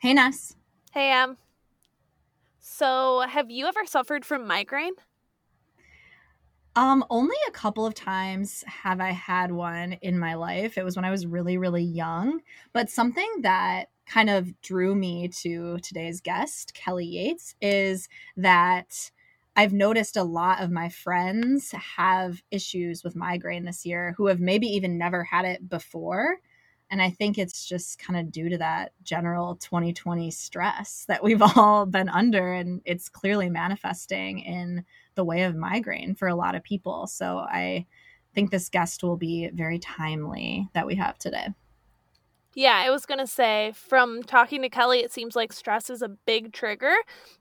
Hey, Ness. Hey, Em. So, have you ever suffered from migraine? Um, only a couple of times have I had one in my life. It was when I was really, really young. But something that kind of drew me to today's guest, Kelly Yates, is that I've noticed a lot of my friends have issues with migraine this year who have maybe even never had it before. And I think it's just kind of due to that general 2020 stress that we've all been under. And it's clearly manifesting in the way of migraine for a lot of people. So I think this guest will be very timely that we have today. Yeah, I was going to say from talking to Kelly, it seems like stress is a big trigger.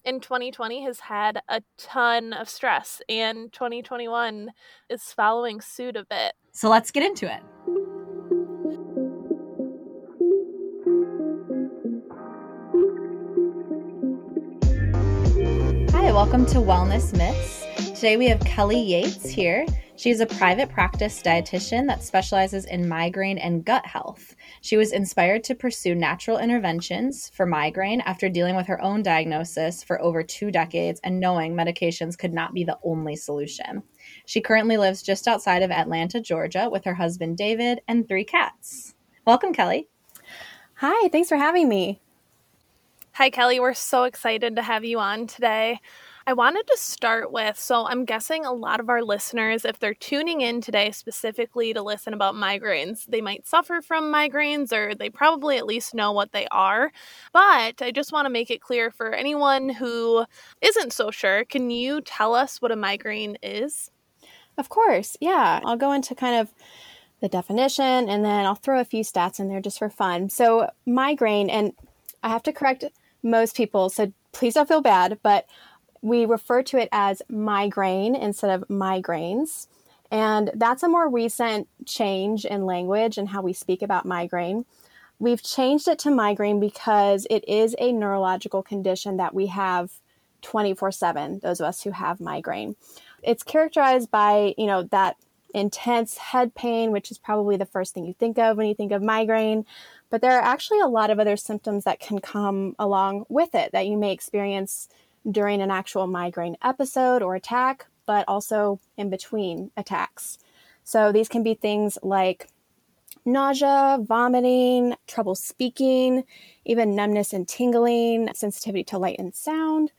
And 2020 has had a ton of stress, and 2021 is following suit a bit. So let's get into it. Hi, welcome to Wellness Myths. Today we have Kelly Yates here. She's a private practice dietitian that specializes in migraine and gut health. She was inspired to pursue natural interventions for migraine after dealing with her own diagnosis for over two decades and knowing medications could not be the only solution. She currently lives just outside of Atlanta, Georgia, with her husband David and three cats. Welcome, Kelly. Hi, thanks for having me. Hi, Kelly. We're so excited to have you on today. I wanted to start with so I'm guessing a lot of our listeners, if they're tuning in today specifically to listen about migraines, they might suffer from migraines or they probably at least know what they are. But I just want to make it clear for anyone who isn't so sure can you tell us what a migraine is? Of course. Yeah. I'll go into kind of the definition and then I'll throw a few stats in there just for fun. So, migraine, and I have to correct most people, so please don't feel bad, but we refer to it as migraine instead of migraines. And that's a more recent change in language and how we speak about migraine. We've changed it to migraine because it is a neurological condition that we have 24 7, those of us who have migraine. It's characterized by, you know, that intense head pain, which is probably the first thing you think of when you think of migraine. But there are actually a lot of other symptoms that can come along with it that you may experience during an actual migraine episode or attack, but also in between attacks. So these can be things like nausea, vomiting, trouble speaking, even numbness and tingling, sensitivity to light and sound.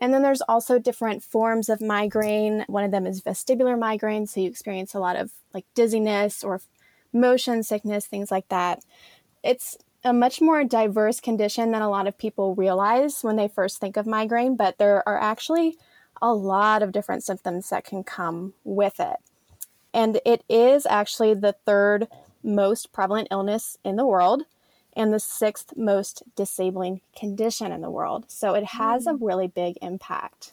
And then there's also different forms of migraine. One of them is vestibular migraine, so you experience a lot of like dizziness or motion sickness, things like that. It's a much more diverse condition than a lot of people realize when they first think of migraine, but there are actually a lot of different symptoms that can come with it. And it is actually the third most prevalent illness in the world and the sixth most disabling condition in the world. So it has a mm. really big impact.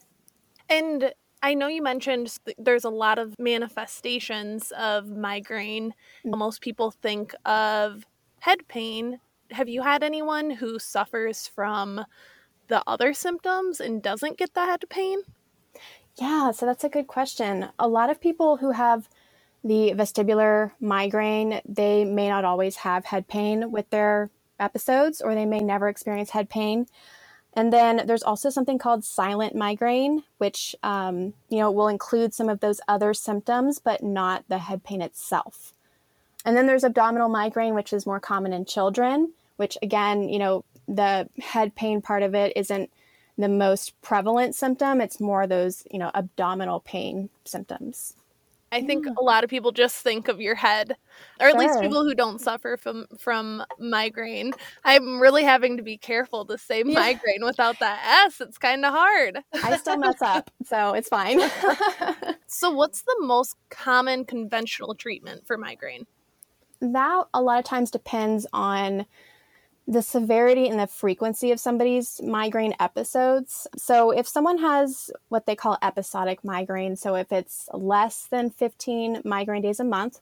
And I know you mentioned there's a lot of manifestations of migraine. Mm. Most people think of head pain have you had anyone who suffers from the other symptoms and doesn't get the head pain? Yeah, so that's a good question. A lot of people who have the vestibular migraine, they may not always have head pain with their episodes, or they may never experience head pain. And then there's also something called silent migraine, which um, you know will include some of those other symptoms, but not the head pain itself. And then there's abdominal migraine, which is more common in children, which again, you know, the head pain part of it isn't the most prevalent symptom. It's more those, you know, abdominal pain symptoms. I think yeah. a lot of people just think of your head, or at sure. least people who don't suffer from from migraine. I'm really having to be careful to say yeah. migraine without that S. It's kind of hard. I still mess up, so it's fine. so, what's the most common conventional treatment for migraine? that a lot of times depends on the severity and the frequency of somebody's migraine episodes. So, if someone has what they call episodic migraine, so if it's less than 15 migraine days a month,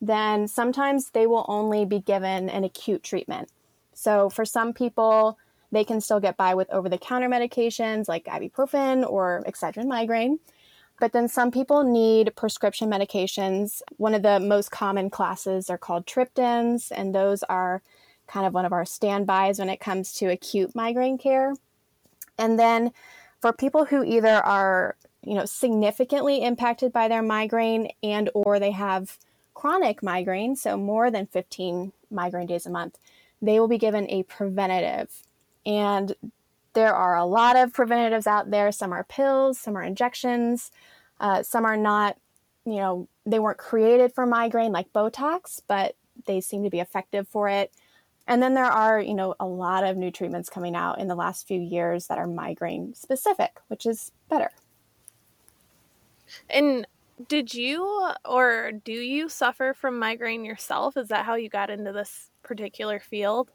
then sometimes they will only be given an acute treatment. So, for some people, they can still get by with over the counter medications like ibuprofen or Excedrin migraine. But then some people need prescription medications. One of the most common classes are called triptans, and those are kind of one of our standbys when it comes to acute migraine care. And then for people who either are, you know, significantly impacted by their migraine and or they have chronic migraine, so more than 15 migraine days a month, they will be given a preventative. And there are a lot of preventatives out there. Some are pills, some are injections, uh, some are not, you know, they weren't created for migraine like Botox, but they seem to be effective for it. And then there are, you know, a lot of new treatments coming out in the last few years that are migraine specific, which is better. And did you or do you suffer from migraine yourself? Is that how you got into this particular field?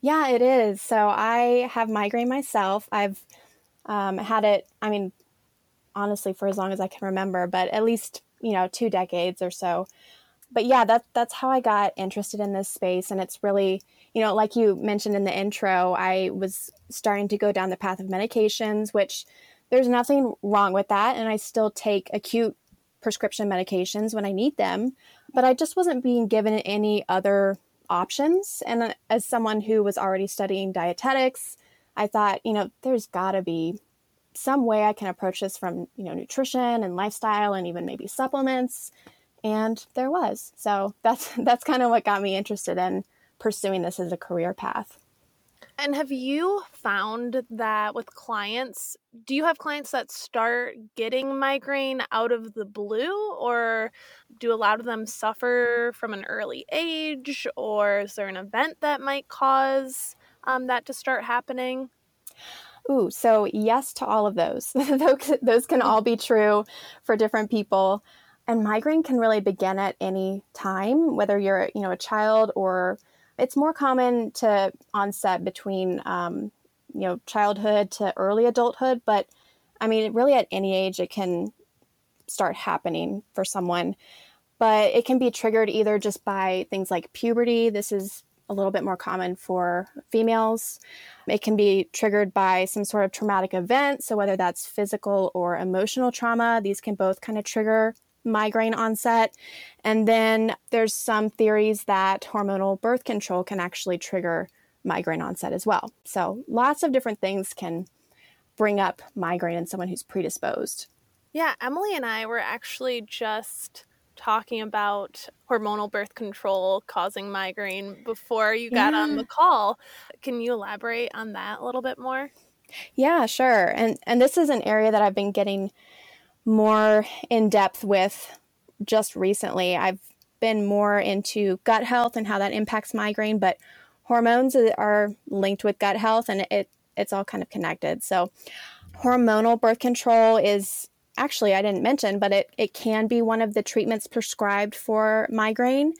Yeah, it is. So I have migraine myself. I've um, had it, I mean, honestly, for as long as I can remember, but at least, you know, two decades or so but yeah, that that's how I got interested in this space, and it's really, you know, like you mentioned in the intro, I was starting to go down the path of medications, which there's nothing wrong with that, and I still take acute prescription medications when I need them, but I just wasn't being given any other options. And uh, as someone who was already studying dietetics, I thought, you know, there's got to be some way I can approach this from, you know, nutrition and lifestyle and even maybe supplements and there was. So that's that's kind of what got me interested in pursuing this as a career path. And have you found that with clients, do you have clients that start getting migraine out of the blue, or do a lot of them suffer from an early age, or is there an event that might cause um, that to start happening? Ooh, so yes to all of those. those can all be true for different people. And migraine can really begin at any time, whether you're, you know, a child or it's more common to onset between, um, you know, childhood to early adulthood. But I mean, really at any age, it can start happening for someone. But it can be triggered either just by things like puberty. This is a little bit more common for females. It can be triggered by some sort of traumatic event. So, whether that's physical or emotional trauma, these can both kind of trigger migraine onset. And then there's some theories that hormonal birth control can actually trigger migraine onset as well. So lots of different things can bring up migraine in someone who's predisposed. Yeah, Emily and I were actually just talking about hormonal birth control causing migraine before you got yeah. on the call. Can you elaborate on that a little bit more? Yeah, sure. And and this is an area that I've been getting more in depth with just recently. I've been more into gut health and how that impacts migraine, but hormones are linked with gut health and it it's all kind of connected. So hormonal birth control is actually I didn't mention, but it, it can be one of the treatments prescribed for migraine.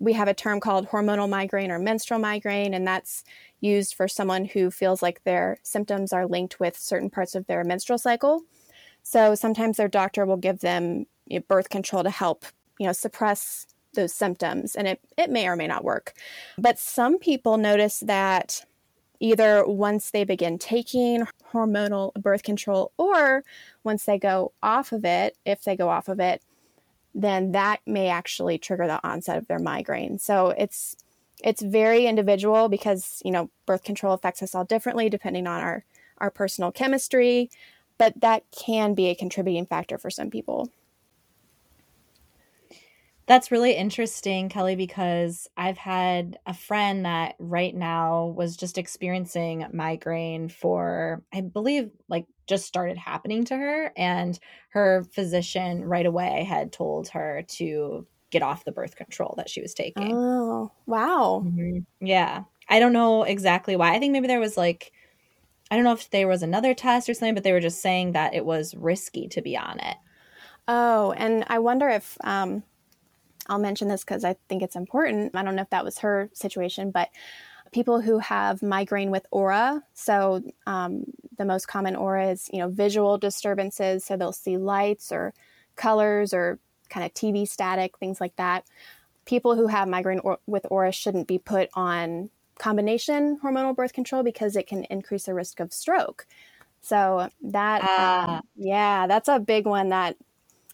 We have a term called hormonal migraine or menstrual migraine, and that's used for someone who feels like their symptoms are linked with certain parts of their menstrual cycle. So sometimes their doctor will give them birth control to help, you know, suppress those symptoms and it, it may or may not work. But some people notice that either once they begin taking hormonal birth control or once they go off of it, if they go off of it, then that may actually trigger the onset of their migraine. So it's it's very individual because, you know, birth control affects us all differently depending on our our personal chemistry, but that can be a contributing factor for some people. That's really interesting, Kelly, because I've had a friend that right now was just experiencing migraine for, I believe, like just started happening to her. And her physician right away had told her to get off the birth control that she was taking. Oh, wow. Mm-hmm. Yeah. I don't know exactly why. I think maybe there was like I don't know if there was another test or something, but they were just saying that it was risky to be on it. Oh, and I wonder if um, I'll mention this because I think it's important. I don't know if that was her situation, but people who have migraine with aura. So um, the most common aura is you know visual disturbances. So they'll see lights or colors or kind of TV static, things like that. People who have migraine or- with aura shouldn't be put on combination hormonal birth control because it can increase the risk of stroke. So that, uh. um, yeah, that's a big one that,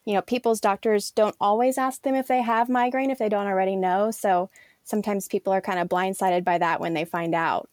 you know, people's doctors don't always ask them if they have migraine if they don't already know. So sometimes people are kind of blindsided by that when they find out.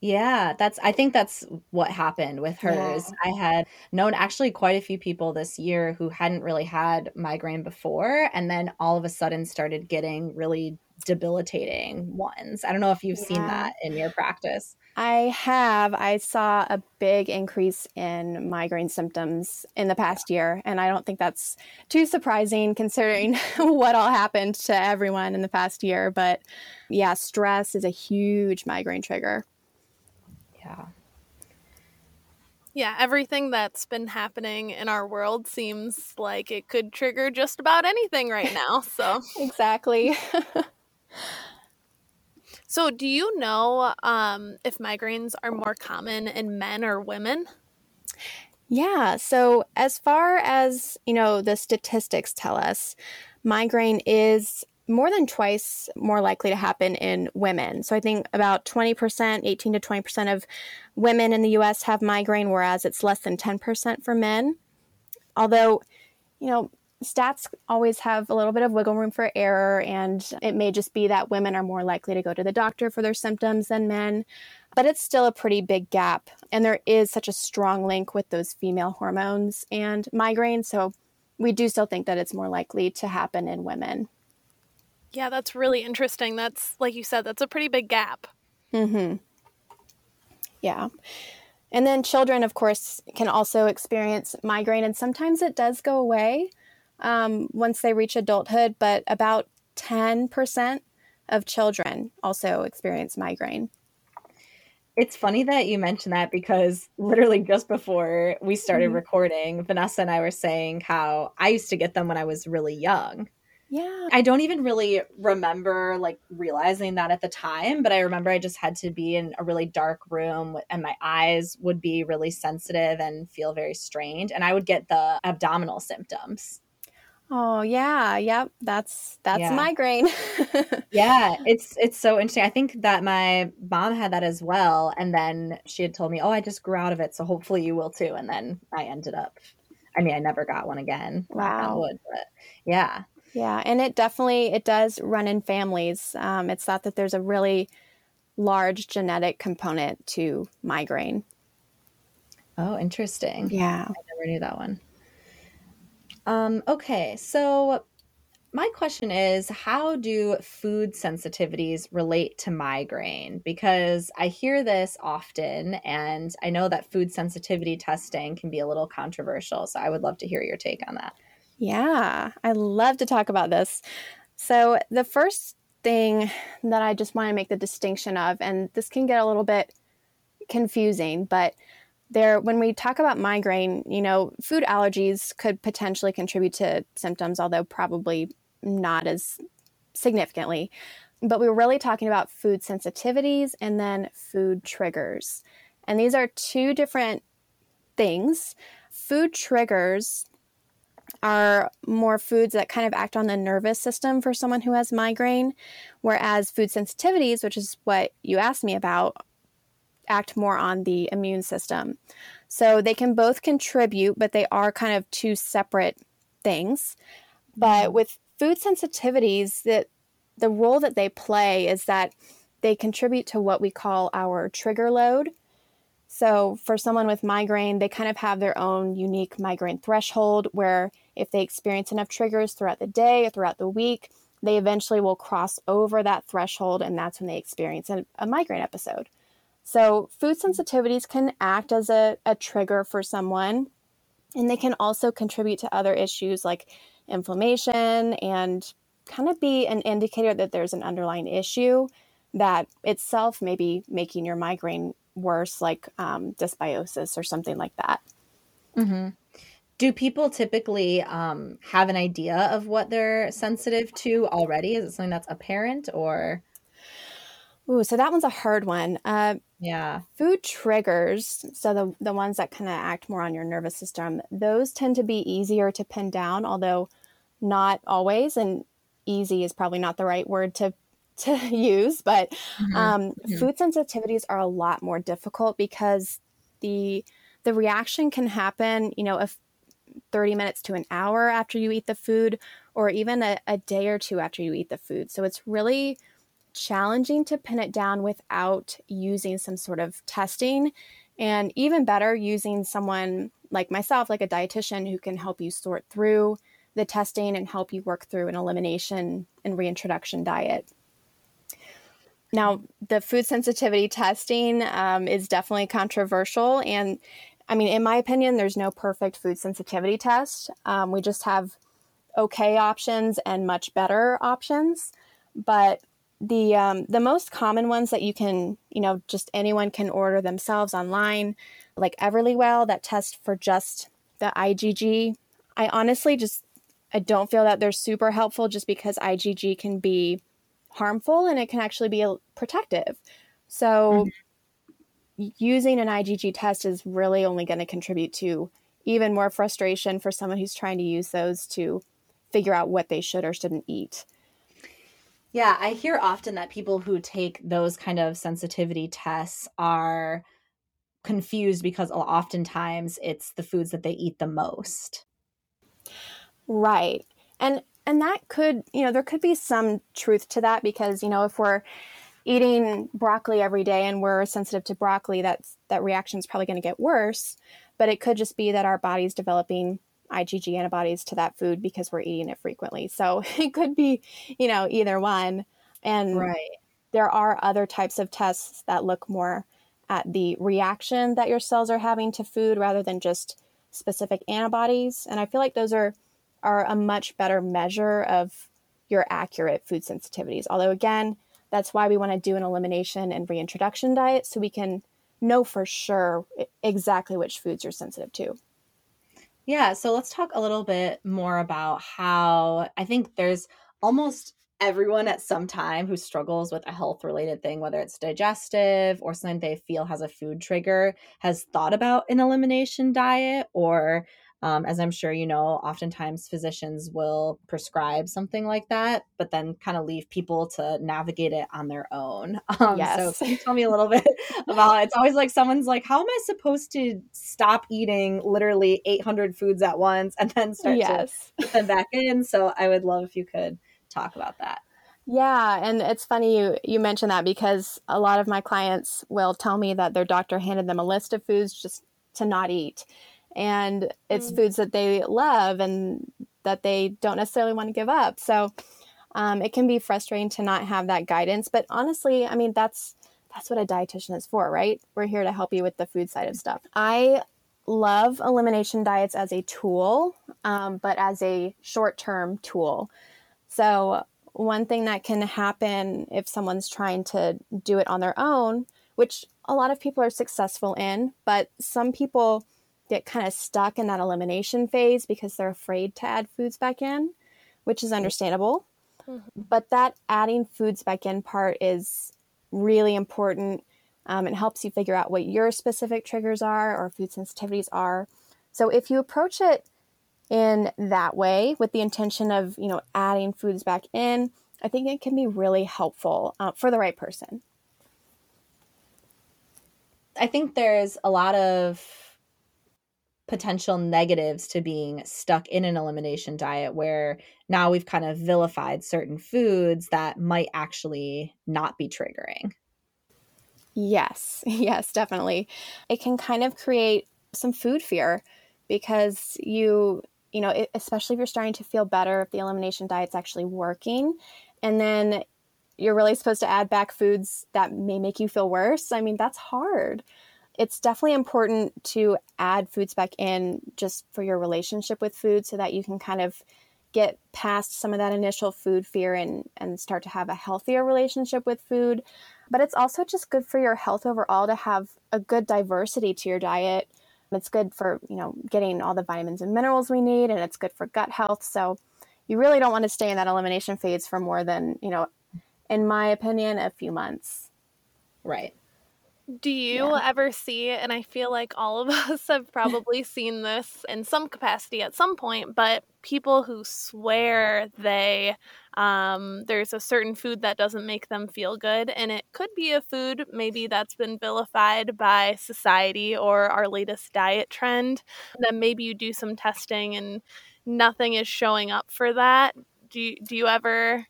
Yeah, that's I think that's what happened with hers. Yeah. I had known actually quite a few people this year who hadn't really had migraine before and then all of a sudden started getting really debilitating ones. I don't know if you've seen that in your practice. I have. I saw a big increase in migraine symptoms in the past year, and I don't think that's too surprising considering what all happened to everyone in the past year. But yeah, stress is a huge migraine trigger. Yeah. Yeah, everything that's been happening in our world seems like it could trigger just about anything right now. So, Exactly. so do you know um, if migraines are more common in men or women? Yeah. So, as far as, you know, the statistics tell us, migraine is more than twice more likely to happen in women. So, I think about 20%, 18 to 20% of women in the US have migraine, whereas it's less than 10% for men. Although, you know, stats always have a little bit of wiggle room for error, and it may just be that women are more likely to go to the doctor for their symptoms than men but it's still a pretty big gap. And there is such a strong link with those female hormones and migraine. So we do still think that it's more likely to happen in women. Yeah, that's really interesting. That's, like you said, that's a pretty big gap. hmm Yeah. And then children, of course, can also experience migraine, and sometimes it does go away um, once they reach adulthood, but about 10% of children also experience migraine. It's funny that you mentioned that because literally just before we started Mhm. recording, Vanessa and I were saying how I used to get them when I was really young. Yeah. I don't even really remember like realizing that at the time, but I remember I just had to be in a really dark room and my eyes would be really sensitive and feel very strained and I would get the abdominal symptoms. Oh, yeah. Yep. That's that's Yeah. migraine. Yeah, it's it's so interesting. I think that my mom had that as well and then she had told me, "Oh, I just grew out of it, so hopefully you will too." And then I ended up I mean, I never got one again. Wow. wood, but yeah. Yeah, and it definitely it does run in families. Um, it's thought that there's a really large genetic component to migraine. Oh, interesting. Yeah. I never knew that one. Um, okay, so my question is how do food sensitivities relate to migraine? Because I hear this often, and I know that food sensitivity testing can be a little controversial. So I would love to hear your take on that. Yeah, I love to talk about this. So, the first thing that I just want to make the distinction of, and this can get a little bit confusing, but there, when we talk about migraine, you know, food allergies could potentially contribute to symptoms, although probably not as significantly. But we were really talking about food sensitivities and then food triggers. And these are two different things. Food triggers are more foods that kind of act on the nervous system for someone who has migraine, whereas food sensitivities, which is what you asked me about, act more on the immune system. So they can both contribute, but they are kind of two separate things. But mm-hmm. with food sensitivities, that the role that they play is that they contribute to what we call our trigger load. So, for someone with migraine, they kind of have their own unique migraine threshold where if they experience enough triggers throughout the day or throughout the week, they eventually will cross over that threshold, and that's when they experience a, a migraine episode. So, food sensitivities can act as a, a trigger for someone, and they can also contribute to other issues like inflammation and kind of be an indicator that there's an underlying issue that itself may be making your migraine worse, like um, dysbiosis or something like that. Mm-hmm. Do people typically um, have an idea of what they're sensitive to already? Is it something that's apparent or? Ooh, so that one's a hard one. Uh, Yeah. food triggers, so the, the ones that kind of act more on your nervous system, those tend to be easier to pin down, although not always. And easy is probably not the right word to to use, but Mhm. um, Mhm. food sensitivities are a lot more difficult because the the reaction can happen, you know, if 30 minutes to an hour after you eat the food, or even a, a day or two after you eat the food. So it's really challenging to pin it down without using some sort of testing. And even better, using someone like myself, like a dietitian, who can help you sort through the testing and help you work through an elimination and reintroduction diet. Now, the food sensitivity testing um, is definitely controversial. And I mean, in my opinion, there's no perfect food sensitivity test. Um, we just have okay options and much better options. But the um, the most common ones that you can, you know, just anyone can order themselves online, like Everlywell, that test for just the IgG. I honestly just I don't feel that they're super helpful, just because IgG can be harmful and it can actually be protective. So, mm-hmm. Using an IgG test is really only going to contribute to even more frustration for someone who's trying to use those to figure out what they should or shouldn't eat. Yeah, I hear often that people who take those kind of sensitivity tests are confused because oftentimes it's the foods that they eat the most. Right. And and that could, you know, there could be some truth to that because, you know, if we're eating broccoli every day and we're sensitive to broccoli, that's that reaction is probably going to get worse. But it could just be that our body's developing IgG antibodies to that food because we're eating it frequently. So it could be, you know, either one. And right. there are other types of tests that look more at the reaction that your cells are having to food rather than just specific antibodies. And I feel like those are are a much better measure of your accurate food sensitivities. Although, again, that's why we want to do an elimination and reintroduction diet so we can know for sure exactly which foods you're sensitive to. Yeah, so let's talk a little bit more about how I think there's almost everyone at some time who struggles with a health related thing, whether it's digestive or something they feel has a food trigger, has thought about an elimination diet or um, as I'm sure you know, oftentimes physicians will prescribe something like that, but then kind of leave people to navigate it on their own. Um, yes. So, can you tell me a little bit about it? It's always like someone's like, How am I supposed to stop eating literally 800 foods at once and then start yes. to put them back in? So, I would love if you could talk about that. Yeah, and it's funny you you mentioned that because a lot of my clients will tell me that their doctor handed them a list of foods just to not eat and it's mm. foods that they love and that they don't necessarily want to give up. So um, it can be frustrating to not have that guidance. But honestly, I mean that's that's what a dietitian is for, right? We're here to help you with the food side of stuff. I love elimination diets as a tool, um, but as a short term tool. So one thing that can happen if someone's trying to do it on their own, which a lot of people are successful in, but some people get kind of stuck in that elimination phase because they're afraid to add foods back in, which is understandable. Mm-hmm. But that adding foods back in part is really important. Um, it helps you figure out what your specific triggers are or food sensitivities are. So if you approach it in that way with the intention of you know adding foods back in, I think it can be really helpful uh, for the right person. I think there's a lot of potential negatives to being stuck in an elimination diet where now we've kind of vilified certain foods that might actually not be triggering. Yes, yes, definitely. It can kind of create some food fear because you, you know, especially if you're starting to feel better, if the elimination diet's actually working, and then you're really supposed to add back foods that may make you feel worse. I mean, that's hard it's definitely important to add foods back in just for your relationship with food so that you can kind of get past some of that initial food fear and, and start to have a healthier relationship with food. But it's also just good for your health overall to have a good diversity to your diet. It's good for, you know, getting all the vitamins and minerals we need and it's good for gut health. So you really don't want to stay in that elimination phase for more than, you know, in my opinion, a few months. Right. Do you yeah. ever see, and I feel like all of us have probably seen this in some capacity at some point, but people who swear they um, there's a certain food that doesn't make them feel good, and it could be a food maybe that's been vilified by society or our latest diet trend. Then maybe you do some testing and nothing is showing up for that. Do you, do you ever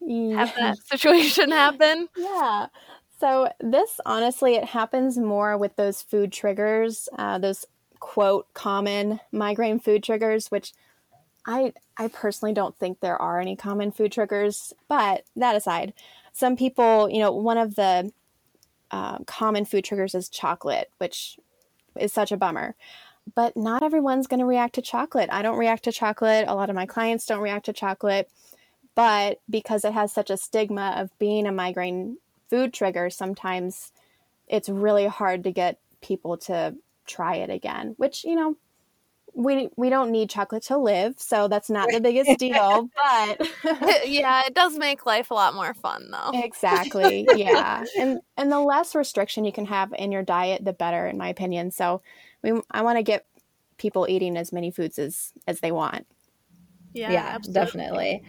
have that situation happen? Yeah. So this honestly, it happens more with those food triggers, uh, those quote common migraine food triggers, which I I personally don't think there are any common food triggers. But that aside, some people, you know, one of the uh, common food triggers is chocolate, which is such a bummer. But not everyone's going to react to chocolate. I don't react to chocolate. A lot of my clients don't react to chocolate. But because it has such a stigma of being a migraine food trigger, sometimes it's really hard to get people to try it again, which, you know, we we don't need chocolate to live, so that's not the biggest deal, but yeah, it does make life a lot more fun though. Exactly. Yeah. and and the less restriction you can have in your diet, the better in my opinion. So we I want to get people eating as many foods as as they want. Yeah, yeah definitely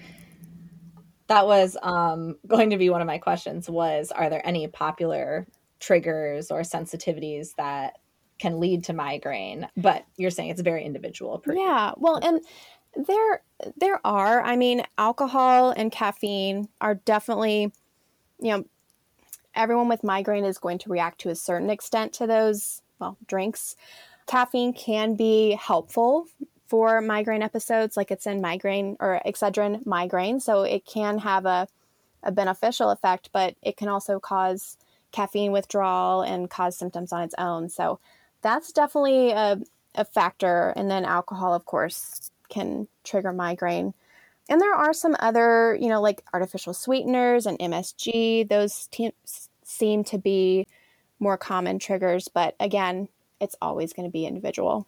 that was um, going to be one of my questions was are there any popular triggers or sensitivities that can lead to migraine? But you're saying it's very individual yeah well and there there are. I mean alcohol and caffeine are definitely you know everyone with migraine is going to react to a certain extent to those well drinks. Caffeine can be helpful for migraine episodes, like it's in migraine or Excedrin migraine. So it can have a, a beneficial effect, but it can also cause caffeine withdrawal and cause symptoms on its own. So that's definitely a, a factor. And then alcohol, of course, can trigger migraine. And there are some other, you know, like artificial sweeteners and MSG. Those te- seem to be more common triggers, but again, it's always going to be individual.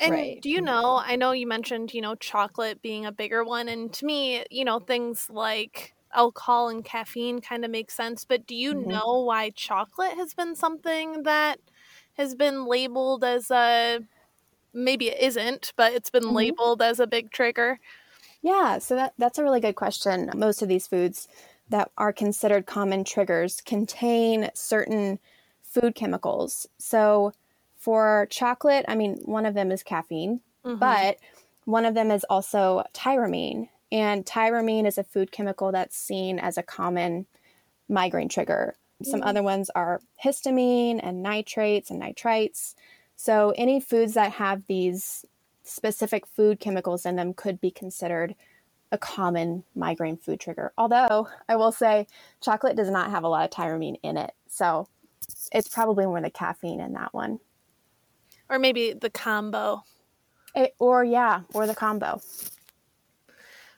And right. do you know, I know you mentioned, you know, chocolate being a bigger one. And to me, you know, things like alcohol and caffeine kind of make sense. But do you mm-hmm. know why chocolate has been something that has been labeled as a maybe it isn't, but it's been mm-hmm. labeled as a big trigger? Yeah, so that, that's a really good question. Most of these foods that are considered common triggers contain certain food chemicals. So for chocolate, I mean, one of them is caffeine, mm-hmm. but one of them is also tyramine. And tyramine is a food chemical that's seen as a common migraine trigger. Some mm-hmm. other ones are histamine and nitrates and nitrites. So, any foods that have these specific food chemicals in them could be considered a common migraine food trigger. Although, I will say, chocolate does not have a lot of tyramine in it. So, it's probably more the caffeine in that one or maybe the combo. It, or yeah, or the combo.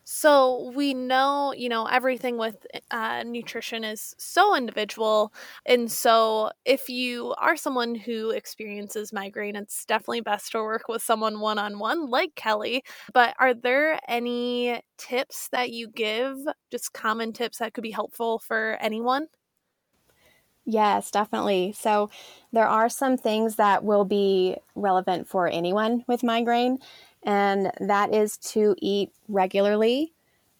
So we know, you know, everything with uh, nutrition is so individual. And so if you are someone who experiences migraine, it's definitely best to work with someone one on one like Kelly. But are there any tips that you give, just common tips that could be helpful for anyone? Yes, definitely. So there are some things that will be relevant for anyone with migraine, and that is to eat regularly.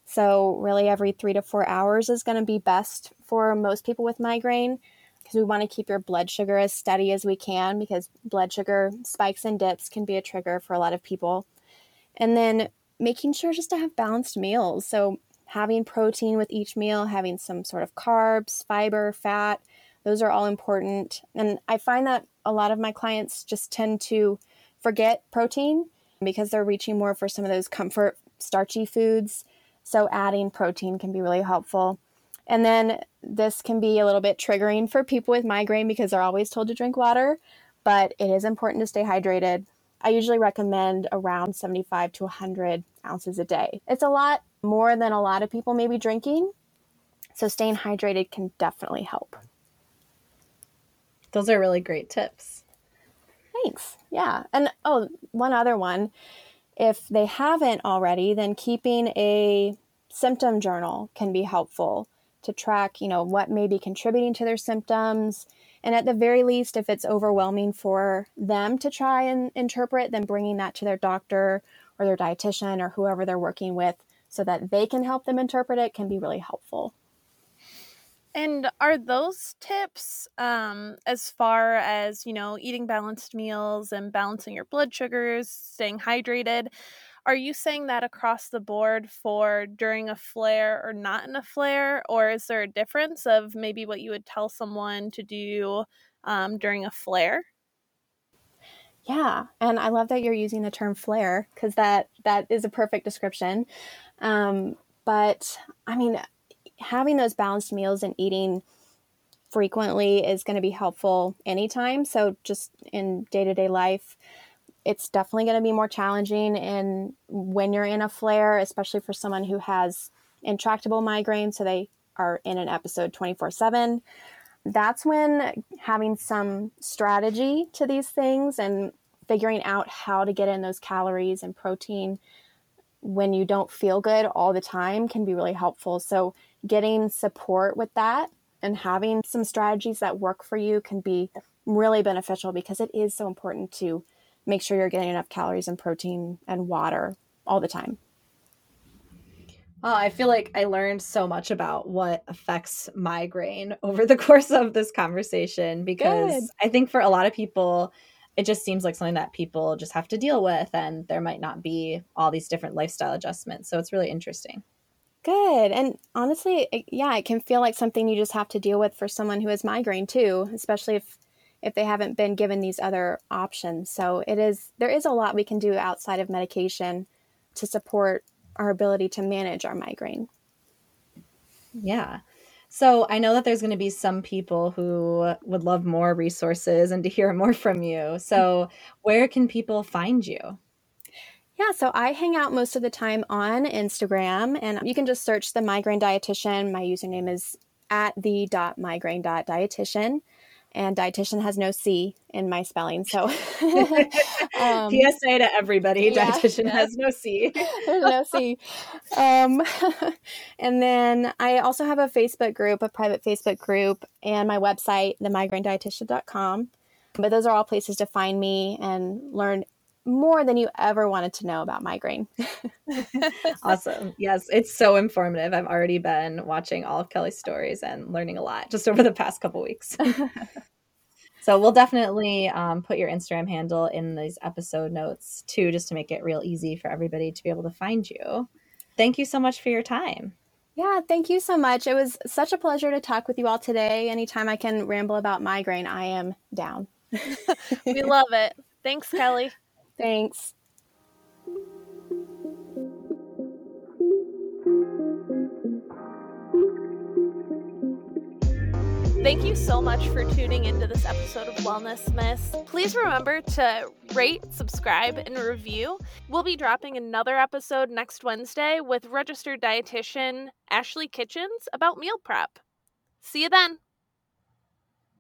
So, really, every three to four hours is going to be best for most people with migraine because we want to keep your blood sugar as steady as we can because blood sugar spikes and dips can be a trigger for a lot of people. And then making sure just to have balanced meals. So, having protein with each meal, having some sort of carbs, fiber, fat those are all important. And I find that a lot of my clients just tend to forget protein because they're reaching more for some of those comfort starchy foods. So adding protein can be really helpful. And then this can be a little bit triggering for people with migraine because they're always told to drink water, but it is important to stay hydrated. I usually recommend around 75 to 100 ounces a day. It's a lot more than a lot of people may be drinking, so staying hydrated can definitely help. Those are really great tips. Thanks. Yeah. And oh, one other one. If they haven't already, then keeping a symptom journal can be helpful to track, you know, what may be contributing to their symptoms. And at the very least, if it's overwhelming for them to try and interpret, then bringing that to their doctor or their dietitian or whoever they're working with so that they can help them interpret it can be really helpful. And are those tips, um, as far as, you know, eating balanced meals and balancing your blood sugars, staying hydrated, are you saying that across the board for during a flare or not in a flare? Or is there a difference of maybe what you would tell someone to do um, during a flare? Yeah, and I love that you're using the term flare because that that is a perfect description. Um, but I mean, having those balanced meals and eating frequently is going to be helpful anytime. So just in day to day life, it's definitely going to be more challenging. And when you're in a flare, especially for someone who has intractable migraine, so they are in an episode 24 7, that's when having some strategy to these things and figuring out how to get in those calories and protein when you don't feel good all the time can be really helpful. So, getting support with that and having some strategies that work for you can be really beneficial because it is so important to make sure you're getting enough calories and protein and water all the time. Oh, I feel like I learned so much about what affects migraine over the course of this conversation because Good. I think for a lot of people, it just seems like something that people just have to deal with, and there might not be all these different lifestyle adjustments. So it's really interesting. Good. And honestly, it, yeah, it can feel like something you just have to deal with for someone who has migraine too, especially if if they haven't been given these other options. So it is there is a lot we can do outside of medication to support our ability to manage our migraine. Yeah. So I know that there's going to be some people who would love more resources and to hear more from you. So where can people find you? Yeah, so I hang out most of the time on Instagram, and you can just search the migraine dietitian. My username is at the dot migraine dot dietitian, and dietitian has no C in my spelling. So, um, PSA to everybody: yeah, dietitian yeah. has no C. There's no C. Um, and then I also have a Facebook group, a private Facebook group, and my website, themigrainedietitian.com. But those are all places to find me and learn more than you ever wanted to know about migraine. awesome. Yes, it's so informative. I've already been watching all of Kelly's stories and learning a lot just over the past couple weeks. so we'll definitely um, put your Instagram handle in these episode notes too, just to make it real easy for everybody to be able to find you. Thank you so much for your time. Yeah, thank you so much. It was such a pleasure to talk with you all today. Anytime I can ramble about migraine, I am down. we love it. Thanks, Kelly. Thanks. Thank you so much for tuning into this episode of Wellness Myths. Please remember to rate, subscribe, and review. We'll be dropping another episode next Wednesday with registered dietitian Ashley Kitchens about meal prep. See you then.